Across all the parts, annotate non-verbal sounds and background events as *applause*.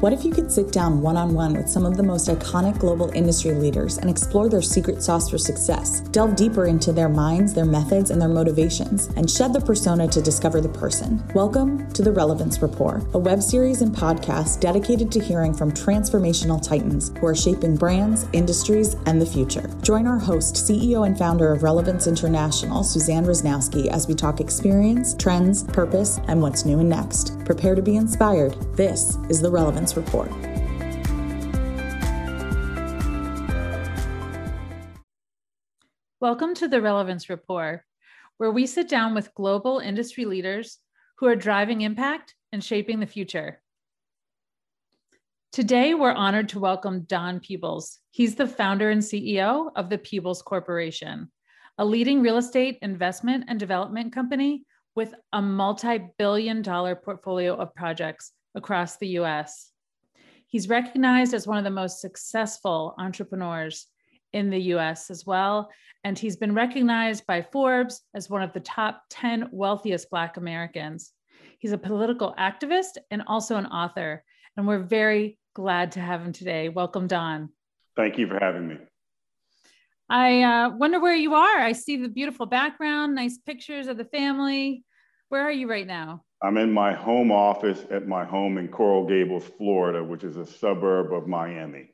What if you could sit down one on one with some of the most iconic global industry leaders and explore their secret sauce for success? Delve deeper into their minds, their methods, and their motivations, and shed the persona to discover the person. Welcome to The Relevance Report, a web series and podcast dedicated to hearing from transformational titans who are shaping brands, industries, and the future. Join our host, CEO and founder of Relevance International, Suzanne Rosnowski, as we talk experience, trends, purpose, and what's new and next. Prepare to be inspired. This is The Relevance Report. Welcome to the Relevance Report, where we sit down with global industry leaders who are driving impact and shaping the future. Today, we're honored to welcome Don Peebles. He's the founder and CEO of the Peebles Corporation, a leading real estate investment and development company with a multi billion dollar portfolio of projects across the US. He's recognized as one of the most successful entrepreneurs in the US as well. And he's been recognized by Forbes as one of the top 10 wealthiest Black Americans. He's a political activist and also an author. And we're very glad to have him today. Welcome, Don. Thank you for having me. I uh, wonder where you are. I see the beautiful background, nice pictures of the family. Where are you right now? I'm in my home office at my home in Coral Gables, Florida, which is a suburb of Miami.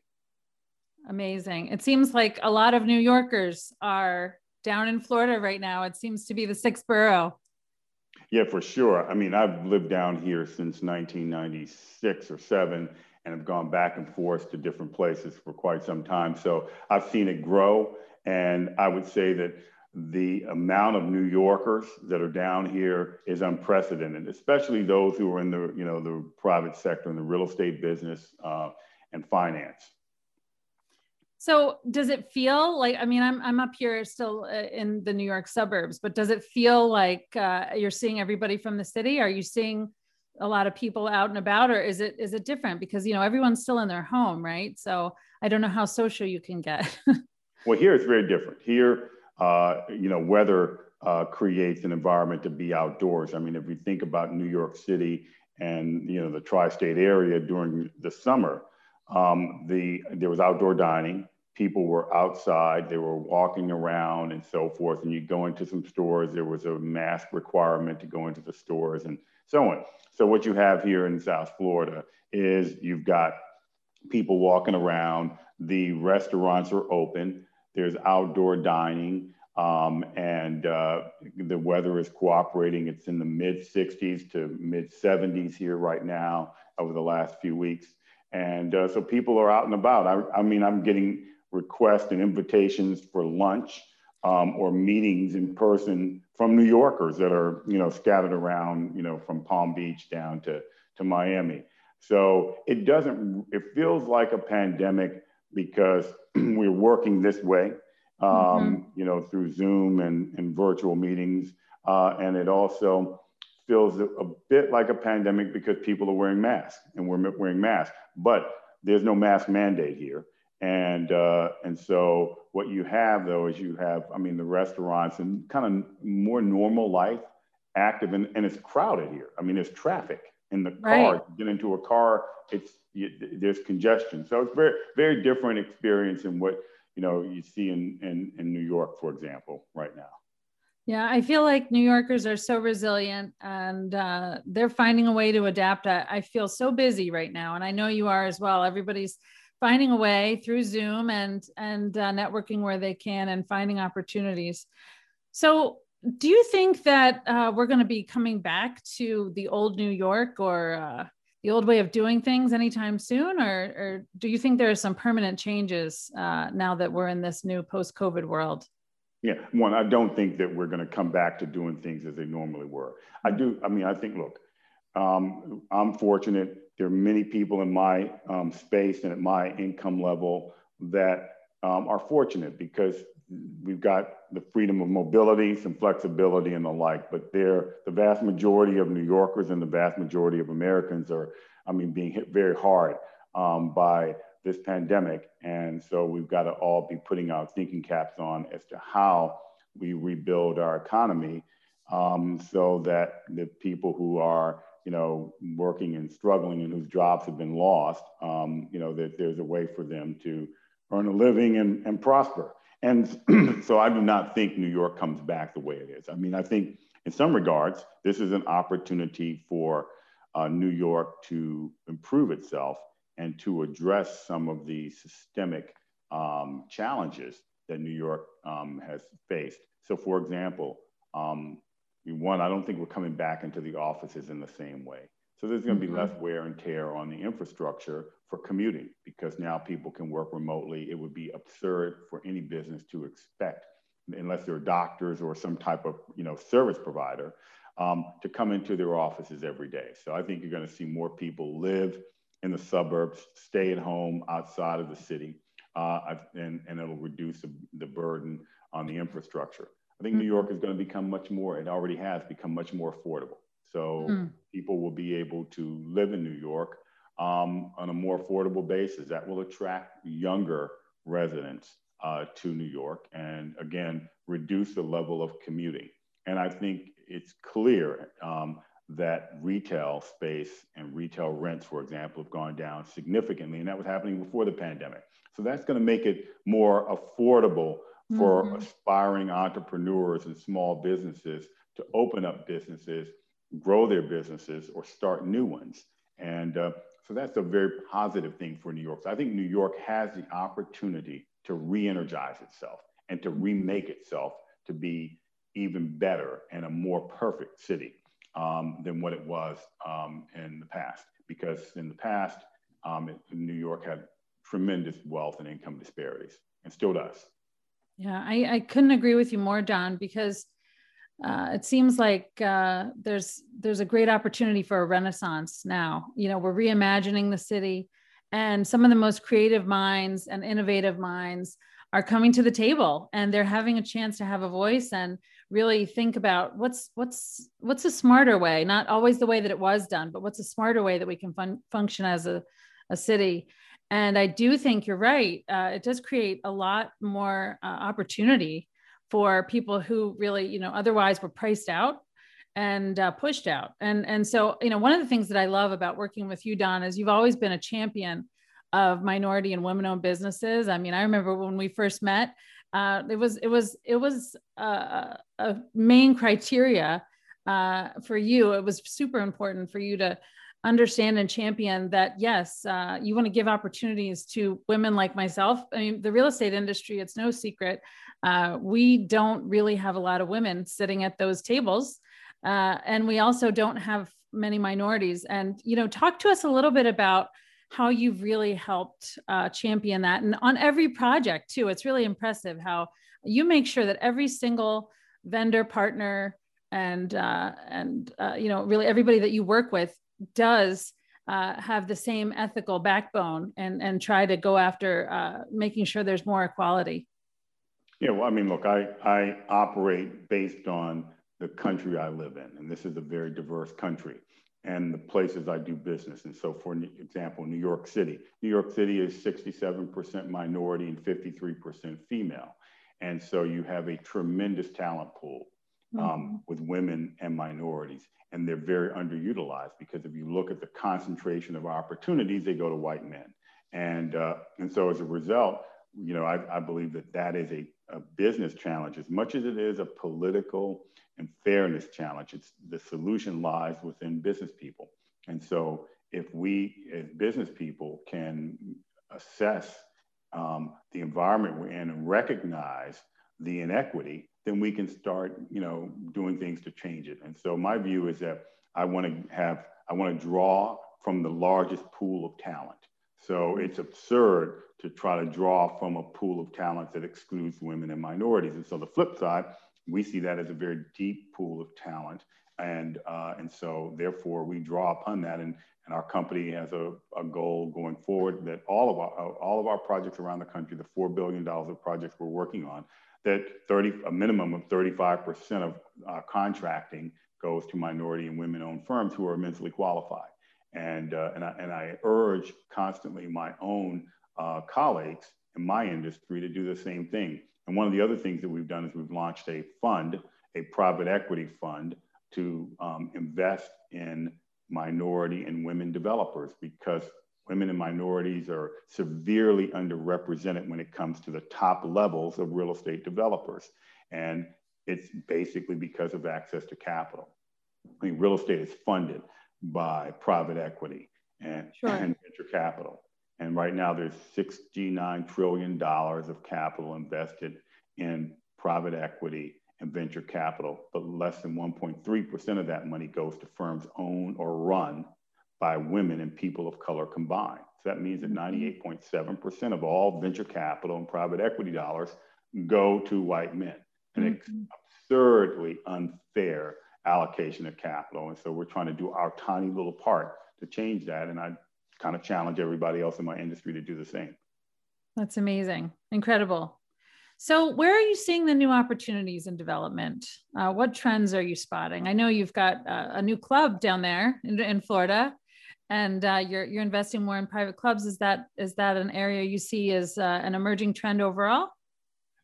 Amazing. It seems like a lot of New Yorkers are down in Florida right now. It seems to be the sixth borough. Yeah, for sure. I mean, I've lived down here since 1996 or seven and have gone back and forth to different places for quite some time. So I've seen it grow. And I would say that the amount of New Yorkers that are down here is unprecedented, especially those who are in the you know the private sector in the real estate business uh, and finance. So does it feel like I mean I'm I'm up here still uh, in the New York suburbs, but does it feel like uh, you're seeing everybody from the city? Are you seeing a lot of people out and about, or is it is it different because you know everyone's still in their home, right? So I don't know how social you can get. *laughs* well, here it's very different. Here you know, weather uh, creates an environment to be outdoors. I mean, if we think about New York City and you know the tri-state area during the summer, um, the there was outdoor dining. People were outside. They were walking around and so forth. And you go into some stores. There was a mask requirement to go into the stores and so on. So what you have here in South Florida is you've got people walking around. The restaurants are open there's outdoor dining, um, and uh, the weather is cooperating. It's in the mid 60s to mid 70s here right now over the last few weeks. And uh, so people are out and about. I, I, mean, I'm getting requests and invitations for lunch um, or meetings in person from New Yorkers that are, you know, scattered around, you know, from Palm Beach down to, to Miami. So it doesn't, it feels like a pandemic because *clears throat* we're working this way, um, mm-hmm. you know, through Zoom and, and virtual meetings. Uh, and it also feels a, a, bit like a pandemic because people are wearing masks and we're wearing masks, but there's no mask mandate here. And, uh, and so what you have though is you have, I mean, the restaurants and kind of more normal life active and, and it's crowded here. I mean, there's traffic in the car, right. get into a car, it's you, there's congestion. So it's very very different experience in what you know you see in, in in New York, for example, right now. Yeah, I feel like New Yorkers are so resilient and uh, they're finding a way to adapt. I, I feel so busy right now, and I know you are as well. Everybody's finding a way through Zoom and and uh, networking where they can and finding opportunities. So, do you think that uh, we're going to be coming back to the old New York, or uh, the old way of doing things anytime soon, or, or do you think there are some permanent changes uh, now that we're in this new post-COVID world? Yeah, one, I don't think that we're going to come back to doing things as they normally were. I do. I mean, I think, look, um, I'm fortunate. There are many people in my um, space and at my income level that um, are fortunate because we've got the freedom of mobility, some flexibility and the like, but the vast majority of New Yorkers and the vast majority of Americans are, I mean, being hit very hard um, by this pandemic. And so we've got to all be putting our thinking caps on as to how we rebuild our economy um, so that the people who are you know, working and struggling and whose jobs have been lost, um, you know, that there's a way for them to earn a living and, and prosper. And *clears throat* so I do not think New York comes back the way it is. I mean, I think in some regards, this is an opportunity for uh, New York to improve itself and to address some of the systemic um, challenges that New York um, has faced. So, for example, um, one, I don't think we're coming back into the offices in the same way. So there's going to be mm-hmm. less wear and tear on the infrastructure for commuting because now people can work remotely. It would be absurd for any business to expect, unless they're doctors or some type of you know service provider, um, to come into their offices every day. So I think you're going to see more people live in the suburbs, stay at home outside of the city, uh, and, and it'll reduce the, the burden on the infrastructure. I think New York is going to become much more, it already has become much more affordable. So mm. people will be able to live in New York um, on a more affordable basis. That will attract younger residents uh, to New York and again, reduce the level of commuting. And I think it's clear um, that retail space and retail rents, for example, have gone down significantly. And that was happening before the pandemic. So that's going to make it more affordable for mm-hmm. aspiring entrepreneurs and small businesses to open up businesses, grow their businesses, or start new ones. And uh, so that's a very positive thing for New York. So I think New York has the opportunity to re energize itself and to remake itself to be even better and a more perfect city um, than what it was um, in the past. Because in the past, um, New York had tremendous wealth and income disparities and still does. Yeah, I, I couldn't agree with you more, Don, because uh, it seems like uh, there's there's a great opportunity for a renaissance now. You know, we're reimagining the city, and some of the most creative minds and innovative minds are coming to the table, and they're having a chance to have a voice and really think about what's what's what's a smarter way, not always the way that it was done, but what's a smarter way that we can fun- function as a a city. And I do think you're right. Uh, it does create a lot more uh, opportunity for people who really, you know, otherwise were priced out and uh, pushed out. And and so, you know, one of the things that I love about working with you, Don, is you've always been a champion of minority and women-owned businesses. I mean, I remember when we first met, uh, it was it was it was a, a main criteria uh, for you. It was super important for you to understand and champion that yes uh, you want to give opportunities to women like myself. I mean the real estate industry it's no secret uh, we don't really have a lot of women sitting at those tables uh, and we also don't have many minorities. And you know talk to us a little bit about how you've really helped uh, champion that and on every project too. It's really impressive how you make sure that every single vendor partner and uh, and uh, you know really everybody that you work with does uh, have the same ethical backbone and, and try to go after uh, making sure there's more equality? Yeah, well, I mean, look, I, I operate based on the country I live in, and this is a very diverse country and the places I do business. And so, for example, New York City. New York City is 67% minority and 53% female. And so you have a tremendous talent pool um, mm-hmm. with women and minorities and they're very underutilized because if you look at the concentration of opportunities, they go to white men. And, uh, and so as a result, you know, I, I believe that that is a, a, business challenge as much as it is a political and fairness challenge. It's the solution lies within business people. And so if we as business people can assess um, the environment we're in and recognize the inequity, then we can start, you know, doing things to change it. And so my view is that I want to have, I want to draw from the largest pool of talent. So it's absurd to try to draw from a pool of talent that excludes women and minorities. And so the flip side, we see that as a very deep pool of talent. And, uh, and so therefore we draw upon that. And, and our company has a, a goal going forward that all of our, all of our projects around the country, the $4 billion of projects we're working on, that 30, a minimum of 35% of uh, contracting goes to minority and women-owned firms who are immensely qualified. And, uh, and, I, and I urge constantly my own uh, colleagues in my industry to do the same thing. And one of the other things that we've done is we've launched a fund, a private equity fund, to um, invest in minority and women developers because women and minorities are severely underrepresented when it comes to the top levels of real estate developers. And it's basically because of access to capital. I mean, real estate is funded by private equity and, sure. and venture capital. And right now there's $69 trillion of capital invested in private equity and venture capital, but less than 1.3% of that money goes to firms owned or run by women and people of color combined. So that means that 98.7% mm-hmm. of all venture capital and private equity dollars go to white men. An mm-hmm. absurdly unfair allocation of capital. And so we're trying to do our tiny little part to change that. And I kind of challenge everybody else in my industry to do the same. That's amazing. Incredible. So, where are you seeing the new opportunities in development? Uh, what trends are you spotting? I know you've got uh, a new club down there in, in Florida, and uh, you're you're investing more in private clubs. Is that is that an area you see as uh, an emerging trend overall?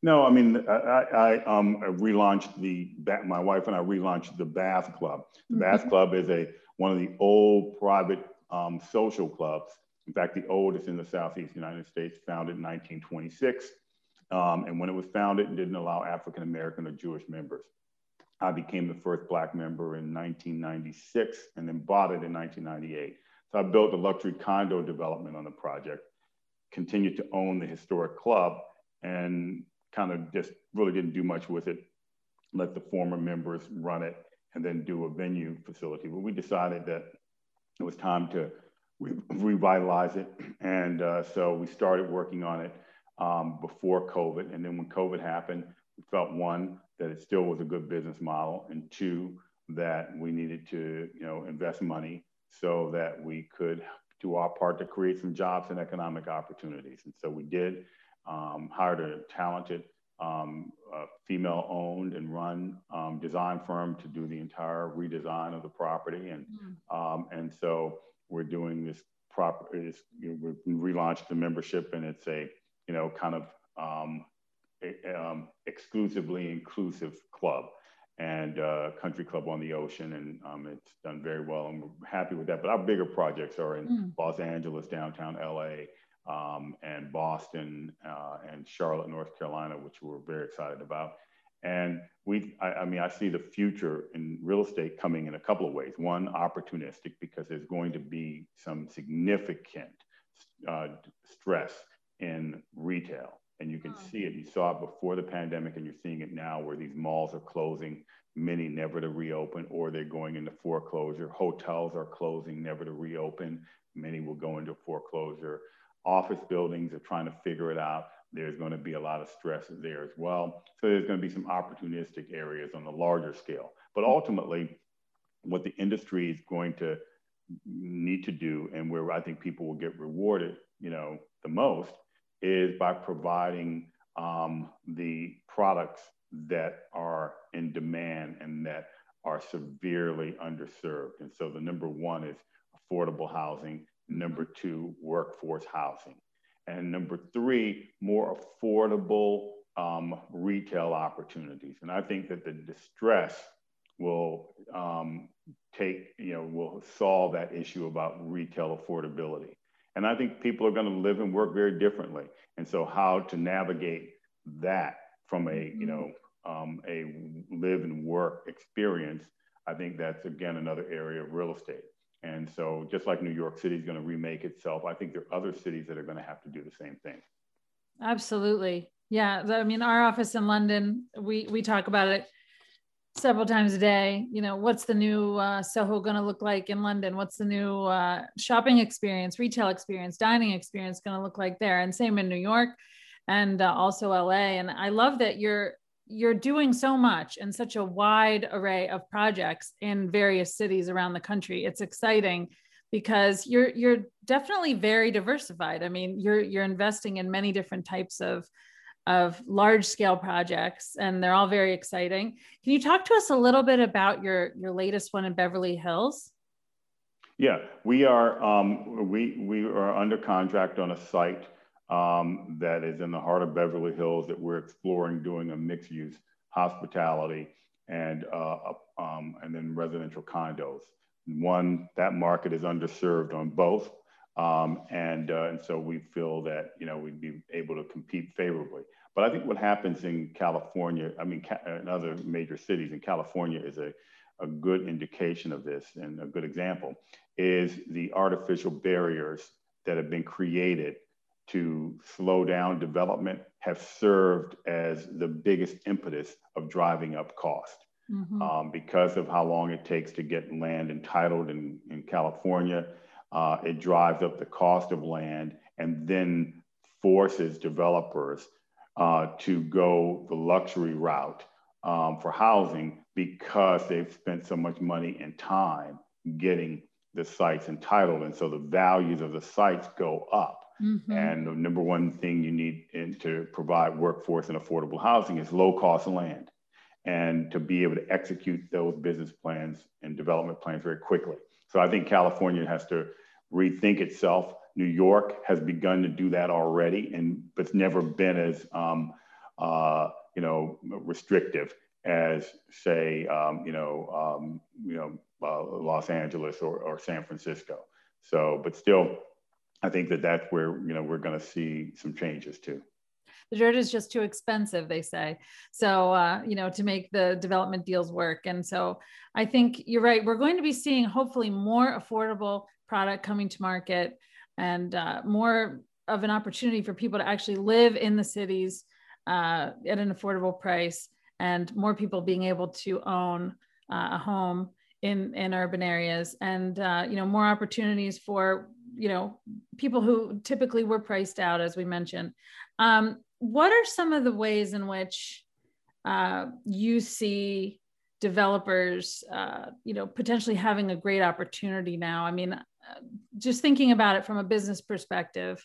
No, I mean, I, I um, relaunched the, my wife and I relaunched the Bath Club. The mm-hmm. Bath Club is a one of the old private um, social clubs. In fact, the oldest in the Southeast United States, founded in 1926. Um, and when it was founded, it didn't allow African American or Jewish members. I became the first Black member in 1996 and then bought it in 1998. So I built a luxury condo development on the project, continued to own the historic club, and kind of just really didn't do much with it. Let the former members run it and then do a venue facility. But we decided that it was time to re- revitalize it. And uh, so we started working on it um, before COVID. And then when COVID happened, we felt one, that it still was a good business model, and two, that we needed to you know, invest money so that we could do our part to create some jobs and economic opportunities. And so we did um, hired a talented um, uh, female owned and run um, design firm to do the entire redesign of the property. And, mm. and so we're doing this proper, you know, we relaunched the membership and it's a, you know, kind of um, a, um, exclusively inclusive club and uh, country club on the ocean and um, it's done very well and we're happy with that but our bigger projects are in mm. los angeles downtown la um, and Boston uh, and Charlotte, North Carolina, which we're very excited about. And we, I, I, mean, I see the future in real estate coming in a couple of ways. One, opportunistic, because there's going to be some significant uh, stress in retail. And you can oh. see it. You saw it before the pandemic, and you're seeing it now where these malls are closing, many never to reopen, or they're going into foreclosure. Hotels are closing, never to reopen. Many will go into foreclosure office buildings are trying to figure it out. There's going to be a lot of stress there as well. So there's going to be some opportunistic areas on the larger scale. But ultimately, what the industry is going to need to do, and where I think people will get rewarded, you know, the most, is by providing um, the products that are in demand and that are severely underserved. And so the number one is affordable housing. Number two, workforce housing. And number three, more affordable um, retail opportunities. And I think that the distress will um, take, you know, will solve that issue about retail affordability. And I think people are going to live and work very differently. And so, how to navigate that from a, you know, um, a live and work experience, I think that's again another area of real estate. And so, just like New York City is going to remake itself, I think there are other cities that are going to have to do the same thing. Absolutely. Yeah. I mean, our office in London, we, we talk about it several times a day. You know, what's the new uh, Soho going to look like in London? What's the new uh, shopping experience, retail experience, dining experience going to look like there? And same in New York and uh, also LA. And I love that you're you're doing so much and such a wide array of projects in various cities around the country. It's exciting because you're you're definitely very diversified. I mean, you're you're investing in many different types of of large scale projects and they're all very exciting. Can you talk to us a little bit about your your latest one in Beverly Hills? Yeah, we are um, we we are under contract on a site um, that is in the heart of Beverly Hills that we're exploring doing a mixed use hospitality and, uh, um, and then residential condos one, that market is underserved on both. Um, and, uh, and so we feel that, you know, we'd be able to compete favorably. But I think what happens in California, I mean, in other major cities in California is a, a good indication of this and a good example is the artificial barriers that have been created to slow down development have served as the biggest impetus of driving up cost. Mm-hmm. Um, because of how long it takes to get land entitled in, in California, uh, it drives up the cost of land and then forces developers uh, to go the luxury route um, for housing because they've spent so much money and time getting the sites entitled. And so the values of the sites go up. Mm-hmm. And the number one thing you need in, to provide workforce and affordable housing is low cost land and to be able to execute those business plans and development plans very quickly. So I think California has to rethink itself. New York has begun to do that already, and but it's never been as um, uh, you know restrictive as say um, you know um, you know uh, Los Angeles or, or San Francisco. So, but still, I think that that's where you know we're going to see some changes too. The dirt is just too expensive, they say. So, uh, you know, to make the development deals work. And so, I think you're right. We're going to be seeing hopefully more affordable product coming to market and uh, more of an opportunity for people to actually live in the cities uh, at an affordable price and more people being able to own uh, a home in in urban areas and uh, you know more opportunities for you know people who typically were priced out as we mentioned um, what are some of the ways in which uh, you see developers uh, you know potentially having a great opportunity now i mean uh, just thinking about it from a business perspective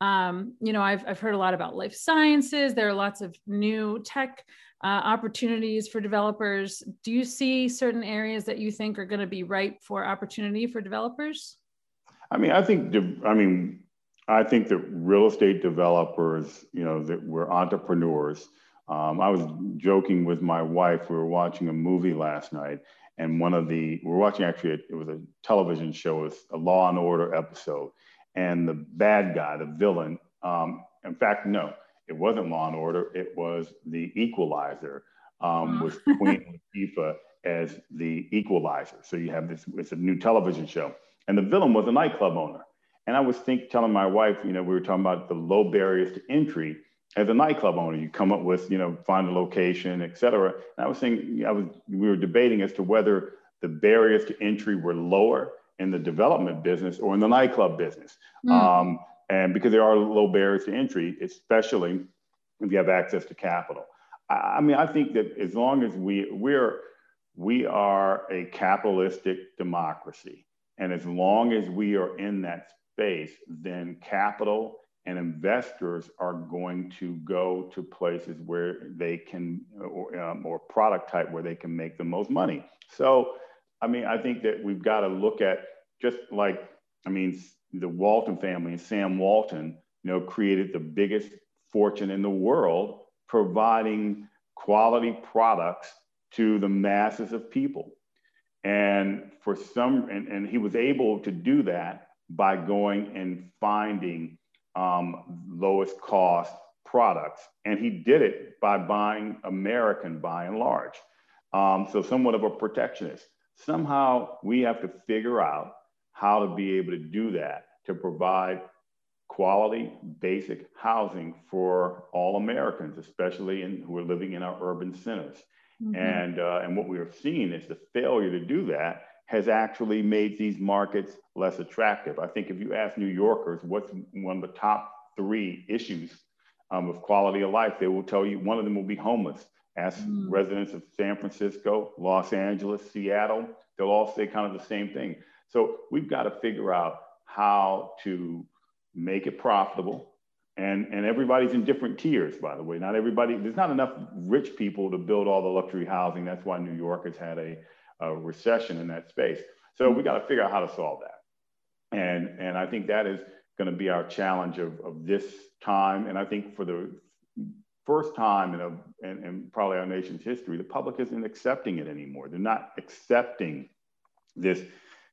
um, you know I've, I've heard a lot about life sciences there are lots of new tech uh, opportunities for developers. Do you see certain areas that you think are going to be ripe for opportunity for developers? I mean, I think, I mean, I think that real estate developers, you know, that we're entrepreneurs. Um, I was joking with my wife. We were watching a movie last night, and one of the we are watching actually a, it was a television show, it's a Law and Order episode, and the bad guy, the villain. Um, in fact, no, it wasn't Law and Order. It was the Equalizer. Um, with Queen Latifah as the Equalizer. So you have this. It's a new television show, and the villain was a nightclub owner. And I was think telling my wife, you know, we were talking about the low barriers to entry as a nightclub owner. You come up with, you know, find a location, et cetera. And I was saying, I was, we were debating as to whether the barriers to entry were lower in the development business or in the nightclub business. Mm. Um, and because there are low barriers to entry, especially if you have access to capital. I, I mean, I think that as long as we we're we are a capitalistic democracy, and as long as we are in that space, then capital and investors are going to go to places where they can, or, um, or product type where they can make the most money. So, I mean, I think that we've got to look at just like, I mean, the Walton family and Sam Walton, you know, created the biggest fortune in the world providing quality products to the masses of people. And for some, and, and he was able to do that by going and finding um, lowest cost products. And he did it by buying American by and large. Um, so, somewhat of a protectionist. Somehow we have to figure out how to be able to do that to provide quality basic housing for all Americans, especially in, who are living in our urban centers. Mm-hmm. And, uh, and what we are seeing is the failure to do that has actually made these markets less attractive. I think if you ask New Yorkers what's one of the top three issues um, of quality of life, they will tell you one of them will be homeless. Ask mm. residents of San Francisco, Los Angeles, Seattle, they'll all say kind of the same thing. So we've got to figure out how to make it profitable. And, and everybody's in different tiers, by the way. Not everybody, there's not enough rich people to build all the luxury housing. That's why New York has had a, a recession in that space. So we got to figure out how to solve that. And, and I think that is going to be our challenge of, of this time. And I think for the first time in, a, in, in probably our nation's history, the public isn't accepting it anymore. They're not accepting this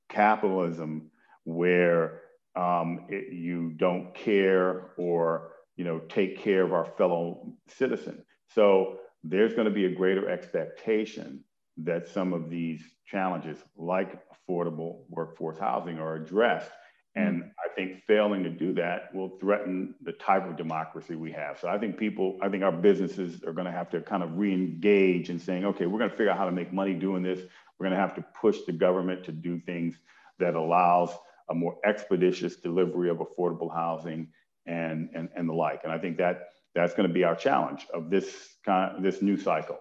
capitalism where um, it, you don't care or you know take care of our fellow citizen. So there's going to be a greater expectation that some of these challenges, like affordable workforce housing, are addressed. And mm-hmm. I think failing to do that will threaten the type of democracy we have. So I think people, I think our businesses are going to have to kind of re-engage in saying, okay, we're going to figure out how to make money doing this. We're going to have to push the government to do things that allows a more expeditious delivery of affordable housing and, and, and the like. And I think that that's going to be our challenge of this kind, this new cycle.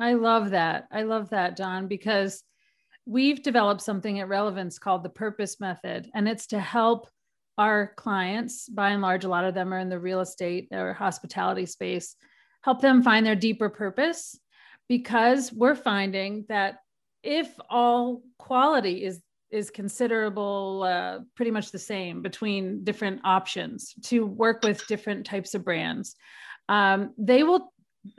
I love that. I love that, Don, because we've developed something at Relevance called the Purpose Method, and it's to help our clients, by and large, a lot of them are in the real estate or hospitality space, help them find their deeper purpose because we're finding that if all quality is is considerable uh, pretty much the same between different options to work with different types of brands um, they will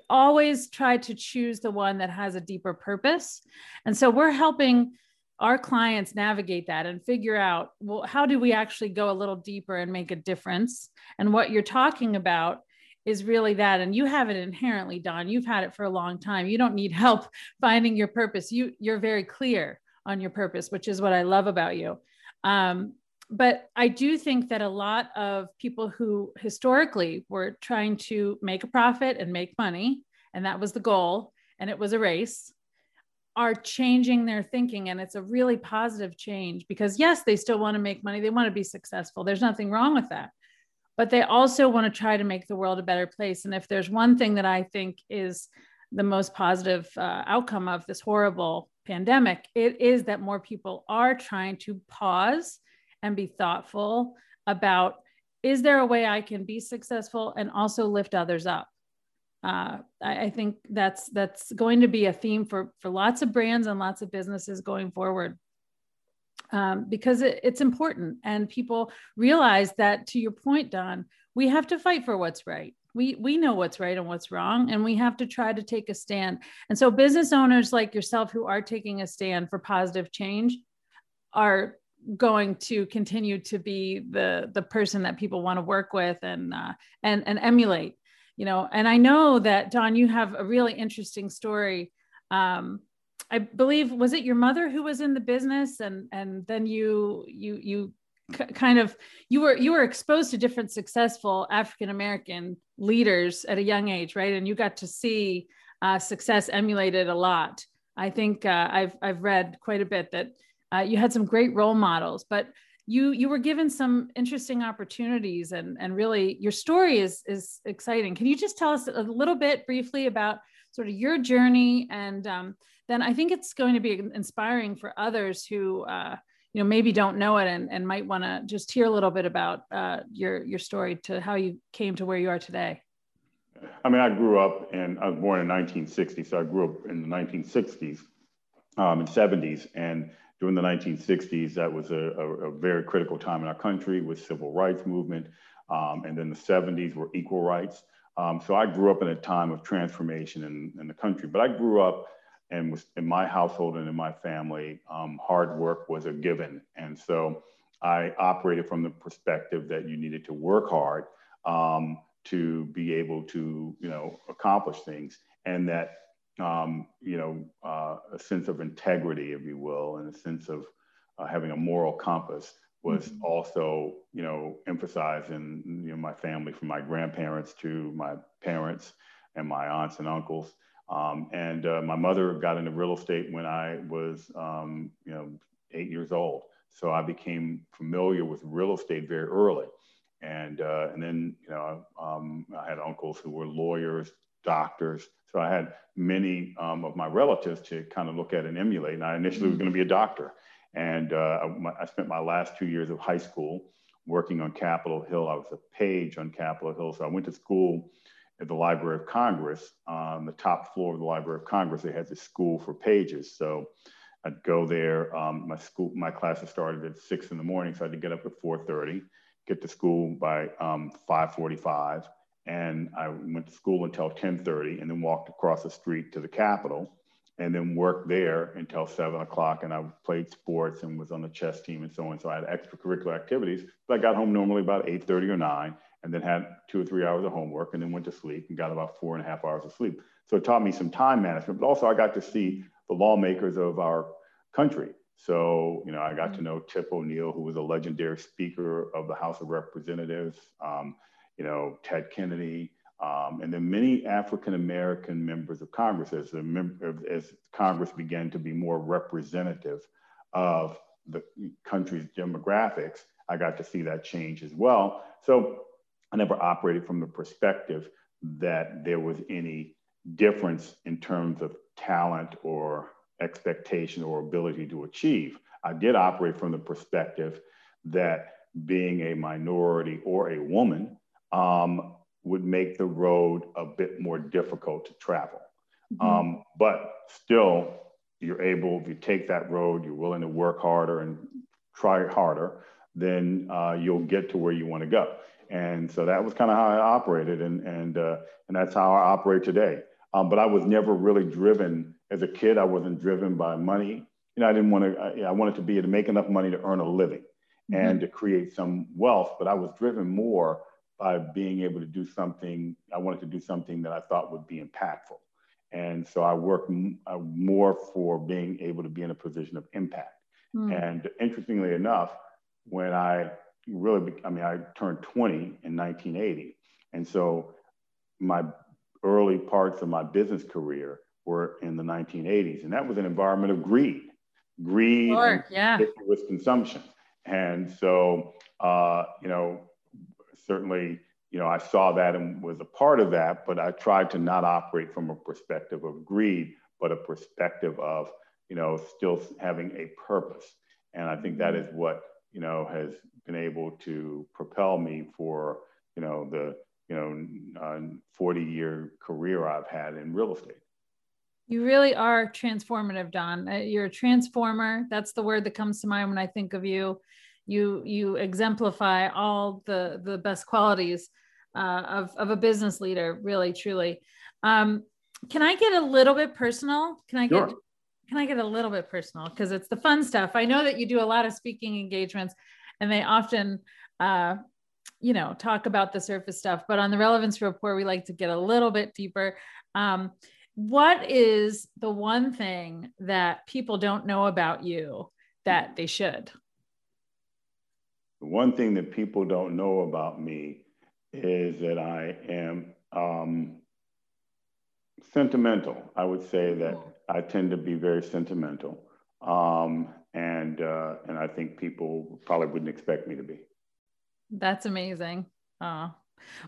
always try to choose the one that has a deeper purpose. And so we're helping our clients navigate that and figure out well how do we actually go a little deeper and make a difference? And what you're talking about is really that and you have it inherently don. You've had it for a long time. You don't need *laughs* help finding your purpose. You you're very clear on your purpose which is what i love about you. Um, but I do think that a lot of people who historically were trying to make a profit and make money, and that was the goal, and it was a race, are changing their thinking. And it's a really positive change because, yes, they still want to make money, they want to be successful. There's nothing wrong with that. But they also want to try to make the world a better place. And if there's one thing that I think is the most positive uh, outcome of this horrible pandemic, it is that more people are trying to pause and be thoughtful about is there a way I can be successful and also lift others up? Uh, I, I, think that's that's going to be a theme for for lots of brands and lots of businesses going forward. Um, because it, it's important and people realize that to your point don we have to fight for what's right we we know what's right and what's wrong and we have to try to take a stand and so business owners like yourself who are taking a stand for positive change are going to continue to be the the person that people want to work with and uh, and and emulate you know? And i know that don you have a really interesting story. Um, i believe was it your mother who was in the business and and then you you you kind of you were you were exposed to different successful african american leaders at a young age right? And you got to see uh, success emulated a lot. I think uh, i've i've read quite a bit that uh, you had some great role models, but you you were given some interesting opportunities, and and really your story is is exciting. Can you just tell us a little bit briefly about sort of your journey, and um, then I think it's going to be inspiring for others who. Uh, you know maybe don't know it and, and might want to just hear a little bit about uh, your your story to how you came to where you are today i mean i grew up and i was born in 1960 so i grew up in the 1960s um, and 70s and during the 1960s, that was a, a, a, very critical time in our country with civil rights movement. Um, and then the 70s were equal rights. Um, so I grew up in a time of transformation in, in, the country, but I grew up and was in my household and in my family, um, hard work was a given. And so I operated from the perspective that you needed to work hard um, to be able to, you know, accomplish things and that um, you know, uh, a sense of integrity, if you will, and a sense of uh, having a moral compass was mm-hmm. also, you know, emphasized in you know, my family, from my grandparents to my parents and my aunts and uncles. Um, and uh, my mother got into real estate when I was, um, you know, eight years old. So I became familiar with real estate very early. And, uh, and then, you know, um, I had uncles who were lawyers, doctors, so I had many um, of my relatives to kind of look at and emulate. And I initially was mm-hmm. going to be a doctor. And uh, I, I spent my last two years of high school working on Capitol Hill. I was a page on Capitol Hill. So I went to school at the Library of Congress. On the top floor of the Library of Congress, they had this school for pages. So I'd go there. Um, my school, my classes started at six in the morning, so I had to get up at 4:30, get to school by um, 5:45 and I went to school until 10:30, and then walked across the street to the Capitol, and then worked there until seven o'clock. And I played sports and was on the chess team and so on. So I had extracurricular activities. But I got home normally about 8:30 or 9 and then had two or three hours of homework and then went to sleep and got about four and a half hours of sleep. So it taught me some time management, but also I got to see the lawmakers of our country. So, you know, I got to mm-hmm. know Tip O'Neill, who was a legendary speaker of the House of Representatives, um, you know, Ted Kennedy, um, and then many African American members of Congress as, as Congress began to be more representative of the country's demographics. I got to see that change as well. So I never operated from the perspective that there was any difference in terms of talent or expectation or ability to achieve. I did operate from the perspective that being a minority or a woman um, would make the road a bit more difficult to travel. Mm-hmm. Um, but still, you're able, if you take that road, you're willing to work harder and try harder, then uh, you'll get to where you want to go. And so that was kind of how I operated, and and uh, and that's how I operate today. Um, but I was never really driven as a kid. I wasn't driven by money. You know, I didn't want to. I, I wanted to be able to make enough money to earn a living mm-hmm. and to create some wealth. But I was driven more by being able to do something. I wanted to do something that I thought would be impactful. And so I worked m- uh, more for being able to be in a position of impact. Mm. And interestingly enough, when I really, I mean, I turned 20 in 1980. And so my early parts of my business career were in the 1980s. And that was an environment of greed, greed, sure, yeah. consumption. And so, uh, you know, certainly, you know, I saw that and was a part of that, but I tried to not operate from a perspective of greed, but a perspective of, you know, still having a purpose. And I think that mm-hmm. what, you know, has been able to propel me for, you know, the, you know, uh, 40 year career I've had in real estate. You really are transformative, Don. Uh, you're a transformer. That's the word that comes to mind when I think of you you you exemplify all the the best qualities uh, of of a business leader really truly. Um, can i get a little bit personal? Can i sure. get can i get a little bit personal? Because it's the fun stuff. I know that you do a lot of speaking engagements and they often uh, you know talk about the surface stuff but on the relevance report we like to get a little bit deeper. Um, what is the one thing that people don't know about you that they should the one thing that people don't know about me is that I am um, sentimental. I would say that I tend to be very sentimental. Um, and, uh, and I think people probably wouldn't expect me to be. That's amazing. Oh,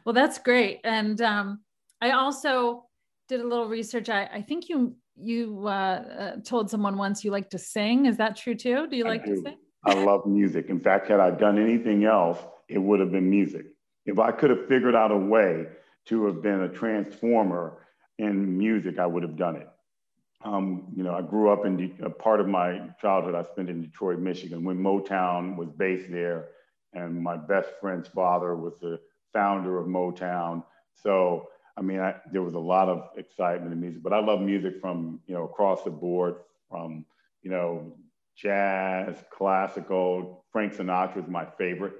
well, that's great. And um, I also did a little research. I, I think you you uh, uh, told someone once you like to sing. Is that true too? Do you like do. to sing? I love music. In fact, had I done anything else, it would have been music. If I could have figured out a way to have been a transformer in music, I would have done it. Um, you know, I grew up in De- a part of my childhood I spent in Detroit, Michigan, when Motown was based there, and my best friend's father was the founder of Motown. So, I mean, I, there was a lot of excitement in music, but I love music from you know across the board, from you know jazz, classical. Frank Sinatra is my favorite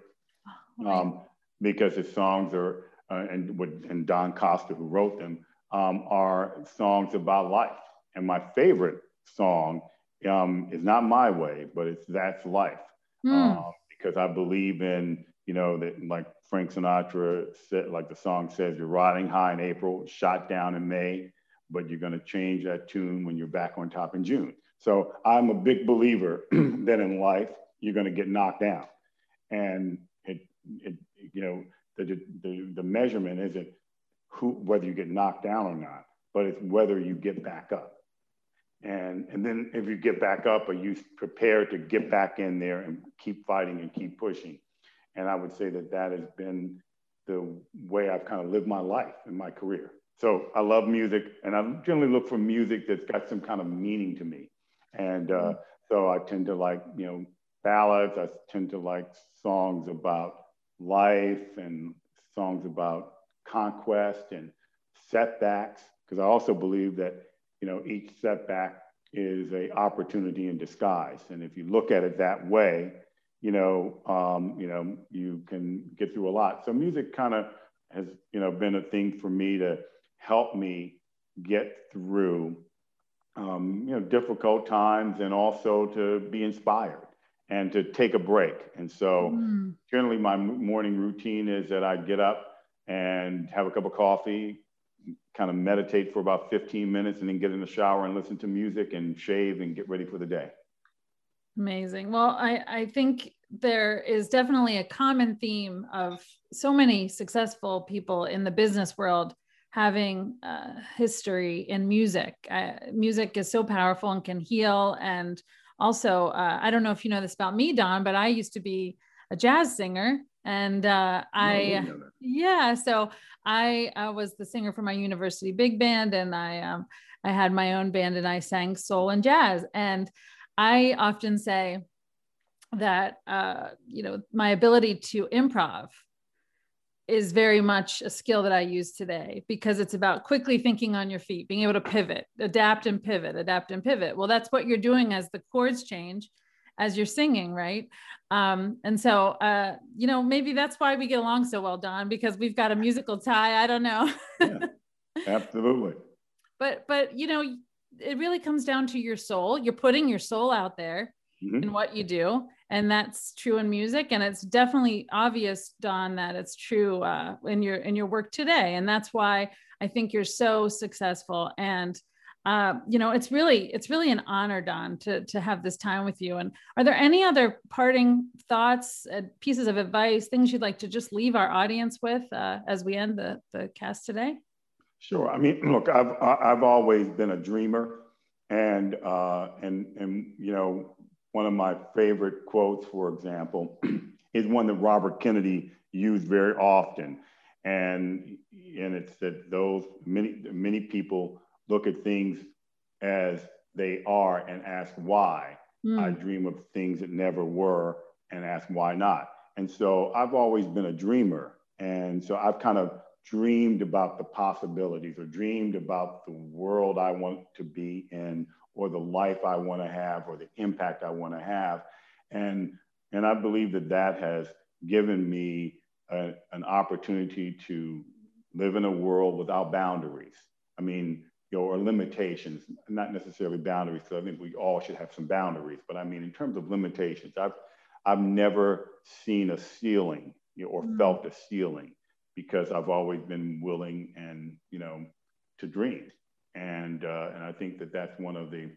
oh, um, because his songs are, uh, and, and Don Costa, who wrote them, um, are songs about life. And my favorite song um, is not My Way, but it's That's Life. Mm. because I believe in, you know, that like Frank Sinatra said, like the song says, you're riding high in April, shot down in May, but you're going to change that tune when you're back on top in June. So I'm a big believer *clears throat* that in life you're going to get knocked down, and it, it you know the, the the measurement isn't who whether you get knocked down or not, but it's whether you get back up. And and then if you get back up, are you prepared to get back in there and keep fighting and keep pushing? And I would say that that has been the way I've kind of lived my life in my career. So I love music, and I generally look for music that's got some kind of meaning to me. And uh, mm-hmm. so I tend to like, you know, ballads. I tend to like songs about life and songs about conquest and setbacks, because I also believe that, you know, each setback is a opportunity in disguise. And if you look at it that way, you know, um, you know, you can get through a lot. So music kind of has, you know, been a thing for me to help me get through, um, you know, difficult times and also to be inspired and to take a break. And so mm. generally my morning routine is that I get up and have a cup of coffee, kind of meditate for about 15 minutes and then get in the shower and listen to music and shave and get ready for the day. Amazing. Well, I, I think there is definitely a common theme of so many successful people in the business world having uh, history in music. Uh, music is so powerful and can heal. And also, uh, I don't know if you know this about me, Don, but I used to be a jazz singer and uh, I, yeah, so I was the singer for my university big band, and I um, I had my own band, and I sang soul and jazz. And I often say that uh, you know my ability to improv is very much a skill that I use today because it's about quickly thinking on your feet, being able to pivot, adapt and pivot, adapt and pivot. Well, that's what you're doing as the chords change as you're singing, right? Um, and so, uh, you know, maybe that's why we get along so well, Don, because we've got a musical tie. I don't know. yeah, absolutely. *laughs* But, but, you know, it really comes down to your soul. You're putting your soul out there mm-hmm. in what you do. And that's true in music. And it's definitely obvious, Don, that it's true uh, in your, in your work today. And that's why I think you're so successful. And, uh, you know, it's really it's really an honor, Don, to to have this time with you. And are there any other parting thoughts, uh, pieces of advice, things you'd like to just leave our audience with uh, as we end the the cast today? Sure. I mean, look, I've I've always been a dreamer, and uh, and and you know, one of my favorite quotes, for example, *clears throat* is one that Robert Kennedy used very often, and and it's that those many many people look at things as they are and ask why. Mm. I dream of things that never were and ask why not. And so I've always been a dreamer. And so I've kind of dreamed about the possibilities or dreamed about the world I want to be in or the life I want to have or the impact I want to have. And, and I believe that that has given me a, an opportunity to live in a world without boundaries. I mean, you know, or limitations, not necessarily boundaries, because I think we all should have some boundaries. But I mean, in terms of limitations, I've I've never seen a ceiling you know, or mm. felt a ceiling because I've always been willing and you know to dream. And uh, and I think that that's one of the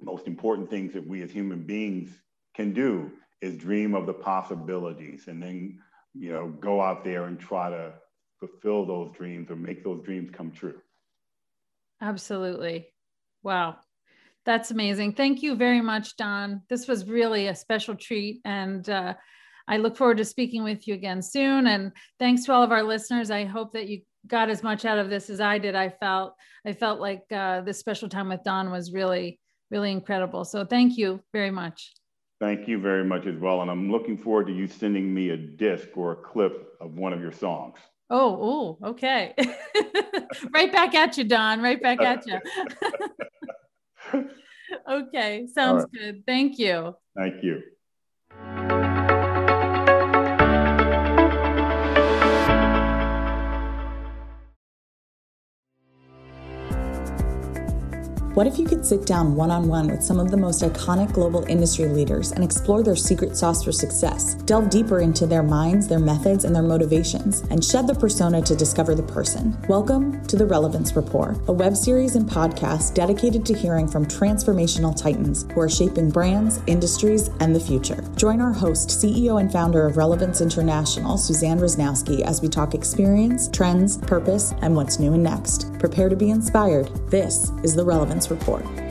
most important things that we as human beings can do is dream of the possibilities and then you know go out there and try to fulfill those dreams or make those dreams come true. Absolutely. Wow. That's amazing. Thank you very much, Don. This was really a special treat. And uh, I look forward to speaking with you again soon. And thanks to all of our listeners. I hope that you got as much out of this as I did. I felt I felt like uh, this special time with Don was really, really incredible. So thank you very much. Thank you very much as well. And I'm looking forward to you sending me a disc or a clip of one of your songs. Oh, oh, okay. *laughs* right back at you, Don. Right back at you. *laughs* *laughs* okay, sounds right. good. Thank you. Thank you. What if you could sit down one on one with some of the most iconic global industry leaders and explore their secret sauce for success? Delve deeper into their minds, their methods, and their motivations, and shed the persona to discover the person. Welcome to The Relevance Report, a web series and podcast dedicated to hearing from transformational titans who are shaping brands, industries, and the future. Join our host, CEO and founder of Relevance International, Suzanne Rosnowski, as we talk experience, trends, purpose, and what's new and next. Prepare to be inspired. This is The Relevance Report.